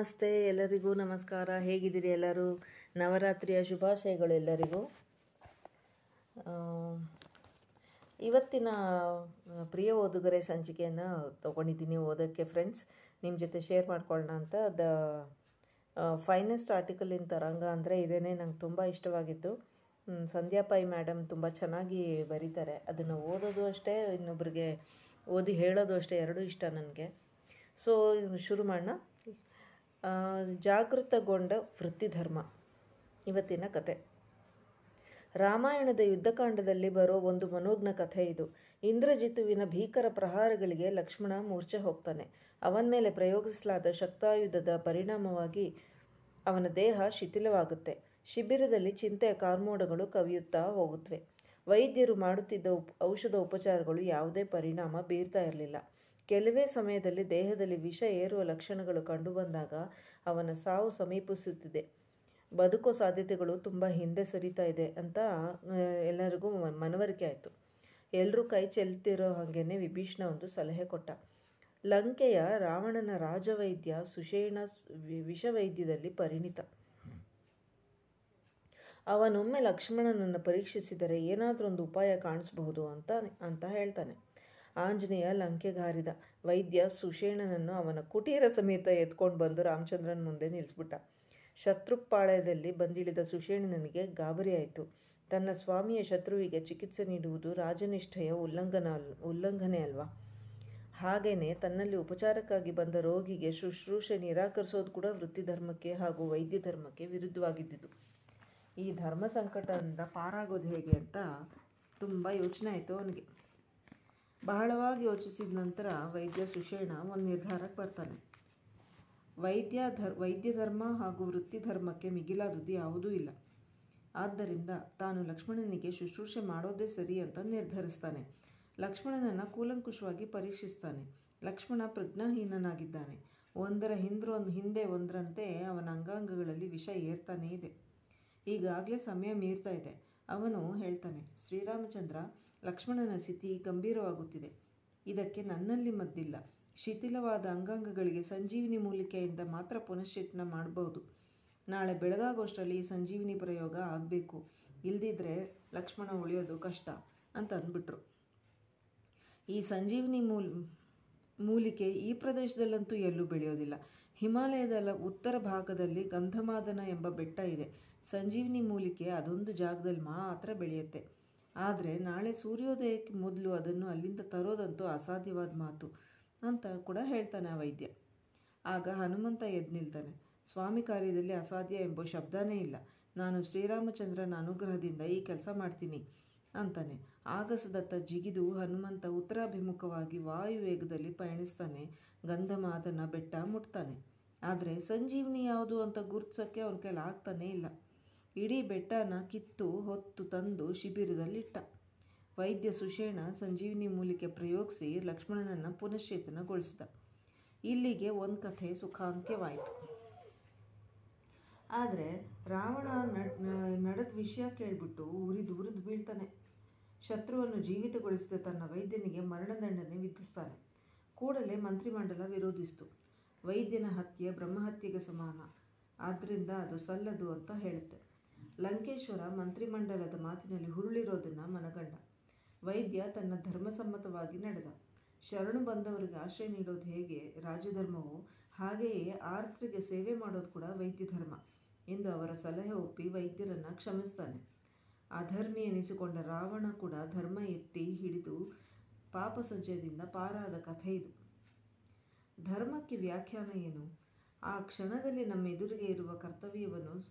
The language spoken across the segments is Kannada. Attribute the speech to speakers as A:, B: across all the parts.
A: ನಮಸ್ತೆ ಎಲ್ಲರಿಗೂ ನಮಸ್ಕಾರ. ಹೇಗಿದ್ದೀರಿ ಎಲ್ಲರೂ? ನವರಾತ್ರಿಯ ಶುಭಾಶಯಗಳು ಎಲ್ಲರಿಗೂ. ಇವತ್ತಿನ ಪ್ರಿಯ ಓದುಗರೆ ಸಂಚಿಕೆಯನ್ನು ತೊಗೊಂಡಿದ್ದೀನಿ ಓದೋಕ್ಕೆ ಫ್ರೆಂಡ್ಸ್. ನಿಮ್ಮ ಜೊತೆ ಶೇರ್ ಮಾಡ್ಕೊಳ್ಳೋಣ ಅಂತ. ದ ಫೈನೆಸ್ಟ್ ಆರ್ಟಿಕಲ್ ಇನ್ ತರಂಗ ಅಂದರೆ ಇದೇನೆ ನಂಗೆ ತುಂಬ ಇಷ್ಟವಾಗಿತ್ತು ಸಂಧ್ಯಾ ಪೈ ಮೇಡಮ್ ತುಂಬ ಚೆನ್ನಾಗಿ ಬರೀತಾರೆ. ಅದನ್ನು ಓದೋದು ಅಷ್ಟೇ, ಇನ್ನೊಬ್ರಿಗೆ ಓದಿ ಹೇಳೋದು ಅಷ್ಟೇ, ಎರಡೂ ಇಷ್ಟ ನನಗೆ. ಸೊ ಶುರು ಮಾಡೋಣ. ಜಾಗೃತಗೊಂಡ ವೃತ್ತಿಧರ್ಮ. ಇವತ್ತಿನ ಕತೆ. ರಾಮಾಯಣದ ಯುದ್ಧಕಾಂಡದಲ್ಲಿ ಬರೋ ಒಂದು ಮನೋಜ್ಞ ಕಥೆ ಇದು. ಇಂದ್ರಜಿತುವಿನ ಭೀಕರ ಪ್ರಹಾರಗಳಿಗೆ ಲಕ್ಷ್ಮಣ ಮೂರ್ಛೆ ಹೋಗ್ತಾನೆ. ಅವನ ಮೇಲೆ ಪ್ರಯೋಗಿಸಲಾದ ಶಕ್ತಾಯುಧದ ಪರಿಣಾಮವಾಗಿ ಅವನ ದೇಹ ಶಿಥಿಲವಾಗುತ್ತೆ. ಶಿಬಿರದಲ್ಲಿ ಚಿಂತೆಯ ಕಾರ್ಮೋಡಗಳು ಕವಿಯುತ್ತಾ ಹೋಗುತ್ತವೆ ವೈದ್ಯರು ಮಾಡುತ್ತಿದ್ದ ಔಷಧ ಉಪಚಾರಗಳು ಯಾವುದೇ ಪರಿಣಾಮ ಬೀರ್ತಾ ಇರಲಿಲ್ಲ. ಕೆಲವೇ ಸಮಯದಲ್ಲಿ ದೇಹದಲ್ಲಿ ವಿಷ ಏರುವ ಲಕ್ಷಣಗಳು ಕಂಡುಬಂದಾಗ ಅವನ ಸಾವು ಸಮೀಪಿಸುತ್ತಿದೆ. ಬದುಕೋ ಸಾಧ್ಯತೆಗಳು ತುಂಬ ಹಿಂದೆ ಸರಿತಾ ಇದೆ ಅಂತ ಎಲ್ಲರಿಗೂ ಮನವರಿಕೆ ಆಯಿತು. ಎಲ್ಲರೂ ಕೈ ಚೆಲ್ತಿರೋ ಹಾಗೇನೆ ವಿಭೀಷಣ ಒಂದು ಸಲಹೆ ಕೊಟ್ಟ. ಲಂಕೆಯ ರಾವಣನ ರಾಜವೈದ್ಯ ಸುಷೇಣ ವಿಷವೈದ್ಯದಲ್ಲಿ ಪರಿಣಿತ. ಅವನೊಮ್ಮೆ ಲಕ್ಷ್ಮಣನನ್ನು ಪರೀಕ್ಷಿಸಿದರೆ ಏನಾದರೂ ಒಂದು ಉಪಾಯ ಕಾಣಿಸಬಹುದು ಅಂತ ಅಂತ ಹೇಳ್ತಾನೆ. ಆಂಜನೇಯ ಲಂಕೆಗಾರಿದ ವೈದ್ಯ ಸುಷೇಣನನ್ನು ಅವನ ಕುಟೀರ ಸಮೇತ ಎತ್ಕೊಂಡು ಬಂದು ರಾಮಚಂದ್ರನ ಮುಂದೆ ನಿಲ್ಲಿಸ್ಬಿಟ್ಟ ಶತ್ರುಪಾಳ್ಯದಲ್ಲಿ ಬಂದಿಳಿದ ಸುಷೇಣನಿಗೆ ಗಾಬರಿಯಾಯಿತು ತನ್ನ ಸ್ವಾಮಿಯ ಶತ್ರುವಿಗೆ ಚಿಕಿತ್ಸೆ ನೀಡುವುದು ರಾಜನಿಷ್ಠೆಯ ಉಲ್ಲಂಘನ ಉಲ್ಲಂಘನೆ ಅಲ್ವಾ? ಹಾಗೇನೆ ತನ್ನಲ್ಲಿ ಉಪಚಾರಕ್ಕಾಗಿ ಬಂದ ರೋಗಿಗೆ ಶುಶ್ರೂಷೆ ನಿರಾಕರಿಸೋದು ಕೂಡ ವೃತ್ತಿ ಧರ್ಮಕ್ಕೆ ಹಾಗೂ ವೈದ್ಯ ಧರ್ಮಕ್ಕೆ ವಿರುದ್ಧವಾಗಿದ್ದುದು ಈ ಧರ್ಮ ಸಂಕಟದಿಂದ ಪಾರಾಗೋದು ಹೇಗೆ ಅಂತ ತುಂಬ ಯೋಚನೆ ಆಯಿತು ಅವನಿಗೆ. ಬಹಳವಾಗಿ ಯೋಚಿಸಿದ ನಂತರ ವೈದ್ಯ ಸುಷೇಣ ಒಂದು ನಿರ್ಧಾರಕ್ಕೆ ಬರ್ತಾನೆ. ವೈದ್ಯ ಧರ್, ವೈದ್ಯ ಧರ್ಮ ಹಾಗೂ ವೃತ್ತಿ ಧರ್ಮಕ್ಕೆ ಮಿಗಿಲಾದುದು ಯಾವುದೂ ಇಲ್ಲ. ಆದ್ದರಿಂದ ತಾನು ಲಕ್ಷ್ಮಣನಿಗೆ ಶುಶ್ರೂಷೆ ಮಾಡೋದೇ ಸರಿ ಅಂತ ನಿರ್ಧರಿಸ್ತಾನೆ. ಲಕ್ಷ್ಮಣನನ್ನು ಕೂಲಂಕುಷವಾಗಿ ಪರೀಕ್ಷಿಸ್ತಾನೆ. ಲಕ್ಷ್ಮಣ ಪ್ರಜ್ಞಾಹೀನನಾಗಿದ್ದಾನೆ. ಒಂದರ ಹಿಂದ್ರೊಂದು ಹಿಂದೆ ಒಂದರಂತೆ ಅವನ ಅಂಗಾಂಗಗಳಲ್ಲಿ ವಿಷ ಏರ್ತಾನೇ ಇದೆ. ಈಗಾಗಲೇ ಸಮಯ ಮೀರ್ತಾ ಇದೆ. ಅವನು ಹೇಳ್ತಾನೆ, ಶ್ರೀರಾಮಚಂದ್ರ ಲಕ್ಷ್ಮಣನ ಸ್ಥಿತಿ ಗಂಭೀರವಾಗುತ್ತಿದೆ. ಇದಕ್ಕೆ ನನ್ನಲ್ಲಿ ಮದ್ದಿಲ್ಲ. ಶಿಥಿಲವಾದ ಅಂಗಾಂಗಗಳಿಗೆ ಸಂಜೀವಿನಿ ಮೂಲಿಕೆಯಿಂದ ಮಾತ್ರ ಪುನಶ್ಚೇತನ ಮಾಡಬಹುದು ನಾಳೆ ಬೆಳಗಾಗೋಷ್ಟರಲ್ಲಿ ಸಂಜೀವಿನಿ ಪ್ರಯೋಗ ಆಗಬೇಕು. ಇಲ್ದಿದ್ರೆ ಲಕ್ಷ್ಮಣ ಉಳಿಯೋದು ಕಷ್ಟ ಅಂತ ಅಂದ್ಬಿಟ್ರು. ಈ ಸಂಜೀವಿನಿ ಮೂಲ್, ಮೂಲಿಕೆ ಈ ಪ್ರದೇಶದಲ್ಲಂತೂ ಎಲ್ಲೂ ಬೆಳೆಯೋದಿಲ್ಲ. ಹಿಮಾಲಯದ ಉತ್ತರ ಭಾಗದಲ್ಲಿ ಗಂಧಮಾದನ ಎಂಬ ಬೆಟ್ಟ ಇದೆ. ಸಂಜೀವಿನಿ ಮೂಲಿಕೆ ಅದೊಂದು ಜಾಗದಲ್ಲಿ ಮಾತ್ರ ಬೆಳೆಯುತ್ತೆ. ಆದರೆ ನಾಳೆ ಸೂರ್ಯೋದಯಕ್ಕೆ ಮೊದಲು ಅದನ್ನು ಅಲ್ಲಿಂದ ತರೋದಂತೂ ಅಸಾಧ್ಯವಾದ ಮಾತು ಅಂತ ಕೂಡ ಹೇಳ್ತಾನೆ ಆ ವೈದ್ಯ. ಆಗ ಹನುಮಂತ ಎದ್ದು ನಿಲ್ತಾನೆ ಸ್ವಾಮಿ ಕಾರ್ಯದಲ್ಲಿ ಅಸಾಧ್ಯ ಎಂಬ ಶಬ್ದನೇ ಇಲ್ಲ. ನಾನು ಶ್ರೀರಾಮಚಂದ್ರನ ಅನುಗ್ರಹದಿಂದ ಈ ಕೆಲಸ ಮಾಡ್ತೀನಿ ಅಂತಾನೆ. ಆಗಸದತ್ತ ಜಿಗಿದು ಹನುಮಂತ ಉತ್ತರಾಭಿಮುಖವಾಗಿ ವಾಯುವೇಗದಲ್ಲಿ ಪಯಣಿಸ್ತಾನೆ. ಗಂಧಮಾದನ ಬೆಟ್ಟ ಮುಟ್ತಾನೆ. ಆದರೆ ಸಂಜೀವಿನಿ ಯಾವುದು ಅಂತ ಗುರುತಿಸೋಕ್ಕೆ ಅವನ ಕೈಲಿ ಆಗ್ತಾನೇ ಇಲ್ಲ. ಇಡೀ ಬೆಟ್ಟನ ಕಿತ್ತು ಹೊತ್ತು ತಂದು ಶಿಬಿರದಲ್ಲಿಟ್ಟ. ವೈದ್ಯ ಸುಷೇಣ ಸಂಜೀವಿನಿ ಮೂಲಿಕೆ ಪ್ರಯೋಗಿಸಿ ಲಕ್ಷ್ಮಣನನ್ನು ಪುನಶ್ಚೇತನಗೊಳಿಸಿದ. ಇಲ್ಲಿಗೆ ಒಂದು ಕಥೆ ಸುಖಾಂತ್ಯವಾಯಿತು. ಆದರೆ ರಾವಣ ನಡೆದ ವಿಷಯ ಕೇಳ್ಬಿಟ್ಟು ಉರಿದು ಉರಿದು ಬೀಳ್ತಾನೆ. ಶತ್ರುವನ್ನು ಜೀವಿತಗೊಳಿಸಿದ ತನ್ನ ವೈದ್ಯನಿಗೆ ಮರಣದಂಡನೆ ವಿಧಿಸ್ತಾನೆ. ಕೂಡಲೇ ಮಂತ್ರಿಮಂಡಲ ವಿರೋಧಿಸಿತು. ವೈದ್ಯನ ಹತ್ಯೆ ಬ್ರಹ್ಮಹತ್ಯೆಗೆ ಸಮಾನ. ಆದ್ದರಿಂದ ಅದು ಸಲ್ಲದು ಅಂತ ಹೇಳುತ್ತೆ. ಲಂಕೇಶ್ವರ ಮಂತ್ರಿಮಂಡಲದ ಮಾತಿನಲ್ಲಿ ಹುರುಳಿರೋದನ್ನು ಮನಗಂಡ. ವೈದ್ಯ ತನ್ನ ಧರ್ಮಸಮ್ಮತವಾಗಿ ನಡೆದ. ಶರಣು ಬಂದವರಿಗೆ ಆಶ್ರಯ ನೀಡೋದು ಹೇಗೆ, ರಾಜಧರ್ಮವು ಹಾಗೆಯೇ ಆರ್ತರಿಗೆ ಸೇವೆ ಮಾಡೋದು ಕೂಡ ವೈದ್ಯ ಧರ್ಮ ಎಂದು ಅವರ ಸಲಹೆ ಒಪ್ಪಿ ವೈದ್ಯರನ್ನು ಕ್ಷಮಿಸ್ತಾನೆ. ಅಧರ್ಮಿ ಎನಿಸಿಕೊಂಡ ರಾವಣ ಕೂಡ ಧರ್ಮ ಎತ್ತಿ ಹಿಡಿದು ಪಾಪ ಸಂಚಯದಿಂದ ಪಾರಾದ ಕಥೆ ಇದು. ಧರ್ಮಕ್ಕೆ ವ್ಯಾಖ್ಯಾನ ಏನು? ಆ ಕ್ಷಣದಲ್ಲಿ ನಮ್ಮ ಎದುರಿಗೆ ಇರುವ ಕರ್ತವ್ಯವನ್ನು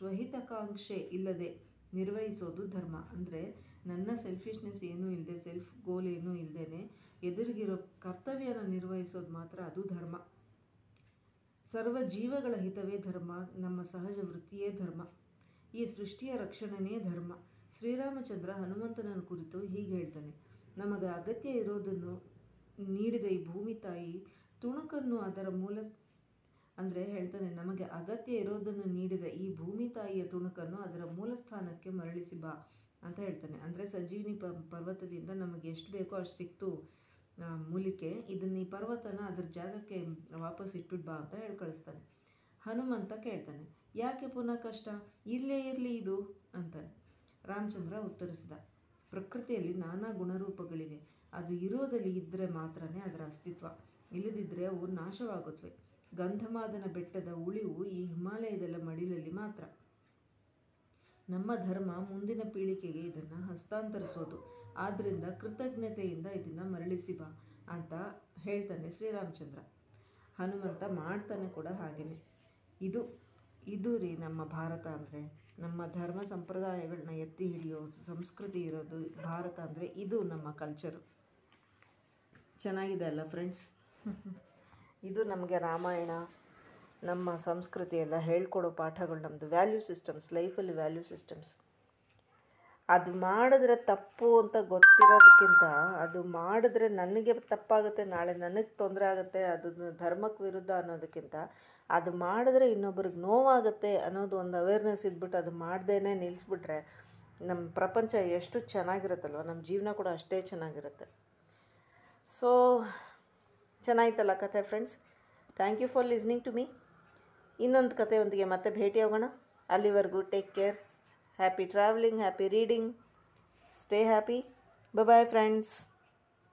A: ಸ್ವಹಿತಕಾಂಕ್ಷೆ ಇಲ್ಲದೆ ನಿರ್ವಹಿಸೋದು ಧರ್ಮ. ಅಂದರೆ ನನ್ನ ಸೆಲ್ಫಿಶ್ನೆಸ್ ಏನೂ ಇಲ್ಲದೆ ಸೆಲ್ಫ್ ಗೋಲ್ ಏನೂ ಇಲ್ಲದೇ ಎದುರಿಗಿರೋ ಕರ್ತವ್ಯನ ನಿರ್ವಹಿಸೋದು ಮಾತ್ರ ಅದು ಧರ್ಮ. ಸರ್ವ ಜೀವಗಳ ಹಿತವೇ ಧರ್ಮ, ನಮ್ಮ ಸಹಜ ವೃತ್ತಿಯೇ ಧರ್ಮ. ಈ ಸೃಷ್ಟಿಯ ರಕ್ಷಣೆಯೇ ಧರ್ಮ. ಶ್ರೀರಾಮಚಂದ್ರ ಹನುಮಂತನನ್ನು ಕುರಿತು ಹೀಗೆ ಹೇಳ್ತಾನೆ, ನಮಗೆ ಅಗತ್ಯ ಇರೋದನ್ನು ನೀಡಿದ ಈ ಭೂಮಿ ತಾಯಿ ತುಣುಕನ್ನು ಅದರ ಮೂಲ ಅಂದರೆ ಹೇಳ್ತಾನೆ, ನಮಗೆ ಅಗತ್ಯ ಇರೋದನ್ನು ತಾಯಿಯ ತುಣುಕನ್ನು ಅದರ ಮೂಲ ಸ್ಥಾನಕ್ಕೆ ಮರಳಿಸಿ ಬಾ ಅಂತ ಹೇಳ್ತಾನೆ. ಅಂದರೆ ಸಂಜೀವಿನಿ ಪ, ಪರ್ವತದಿಂದ ನಮಗೆ ಎಷ್ಟು ಬೇಕೋ ಅಷ್ಟು ಸಿಕ್ತು ಮೂಲಿಕೆ. ಇದನ್ನ ಈ ಪರ್ವತನ ಅದ್ರ ಜಾಗಕ್ಕೆ ವಾಪಸ್ ಇಟ್ಬಿಡ್ ಬಾ ಅಂತ ಹೇಳಿ ಕಳಿಸ್ತಾನೆ. ಹನುಮಂತ ಕೇಳ್ತಾನೆ, ಯಾಕೆ ಪುನಃ ಕಷ್ಟ? ಇಲ್ಲೇ ಇರಲಿ ಇದು ಅಂತಾನೆ. ರಾಮಚಂದ್ರ ಉತ್ತರಿಸಿದ, ಪ್ರಕೃತಿಯಲ್ಲಿ ನಾನಾ ಗುಣರೂಪಗಳಿವೆ. ಅದು ಇರೋದಲ್ಲಿ ಇದ್ದರೆ ಮಾತ್ರನೇ ಅದರ ಅಸ್ತಿತ್ವ. ಇಲ್ಲದಿದ್ದರೆ ಅವು ನಾಶವಾಗುತ್ತವೆ ಗಂಧಮಾದನ ಬೆಟ್ಟದ ಉಳಿವು ಈ ಹಿಮಾಲಯದ ಮಡಿಲಲ್ಲಿ ಮಾತ್ರ. ನಮ್ಮ ಧರ್ಮ ಮುಂದಿನ ಪೀಳಿಗೆಗೆ ಇದನ್ನು ಹಸ್ತಾಂತರಿಸೋದು. ಆದ್ದರಿಂದ ಕೃತಜ್ಞತೆಯಿಂದ ಇದನ್ನು ಮರಳಿಸಿ ಬಾ ಅಂತ ಹೇಳ್ತಾನೆ ಶ್ರೀರಾಮಚಂದ್ರ. ಹನುಮಂತ ಮಾಡ್ತಾನೆ ಕೂಡ ಹಾಗೆಯೇ ಇದು ಇದು ರೀ ನಮ್ಮ ಭಾರತ ಅಂದರೆ. ನಮ್ಮ ಧರ್ಮ ಸಂಪ್ರದಾಯಗಳನ್ನ ಎತ್ತಿ ಹಿಡಿಯೋ ಸಂಸ್ಕೃತಿ ಇರೋದು ಭಾರತ ಅಂದರೆ ಇದು ನಮ್ಮ ಕಲ್ಚರು ಚೆನ್ನಾಗಿದೆ ಅಲ್ಲ ಫ್ರೆಂಡ್ಸ್ ಇದು ನಮಗೆ ರಾಮಾಯಣ, ನಮ್ಮ ಸಂಸ್ಕೃತಿ ಎಲ್ಲ ಹೇಳ್ಕೊಡೋ ಪಾಠಗಳು ನಮ್ಮದು ವ್ಯಾಲ್ಯೂ ಸಿಸ್ಟಮ್ಸ್ ಲೈಫಲ್ಲಿ ವ್ಯಾಲ್ಯೂ ಸಿಸ್ಟಮ್ಸ್ ಅದು ಮಾಡಿದ್ರೆ ತಪ್ಪು ಅಂತ ಗೊತ್ತಿರೋದಕ್ಕಿಂತ ಅದು ಮಾಡಿದ್ರೆ ನನಗೆ ತಪ್ಪಾಗುತ್ತೆ, ನಾಳೆ ನನಗೆ ತೊಂದರೆ ಆಗುತ್ತೆ, ಅದು ಧರ್ಮಕ್ಕೆ ವಿರುದ್ಧ ಅನ್ನೋದಕ್ಕಿಂತ ಅದು ಮಾಡಿದ್ರೆ ಇನ್ನೊಬ್ರಿಗೆ ನೋವಾಗುತ್ತೆ ಅನ್ನೋದು ಒಂದು ಅವೇರ್ನೆಸ್ ಇದ್ಬಿಟ್ಟು ಅದು ಮಾಡ್ದೇ ನಿಲ್ಲಿಸ್ಬಿಟ್ರೆ ನಮ್ಮ ಪ್ರಪಂಚ ಎಷ್ಟು ಚೆನ್ನಾಗಿರುತ್ತಲ್ವ, ನಮ್ಮ ಜೀವನ ಕೂಡ ಅಷ್ಟೇ ಚೆನ್ನಾಗಿರುತ್ತೆ. ಸೊ ಚೆನ್ನಾಯ್ತಲ್ಲ ಕತೆ friends thank you for listening to me ಇನ್ನೊಂದು ಕಥೆಯೊಂದಿಗೆ ಮತ್ತೆ ಭೇಟಿಯಾಗೋಣ. ಅಲ್ಲಿವರೆಗೂ take care happy travelling happy reading stay happy bye friends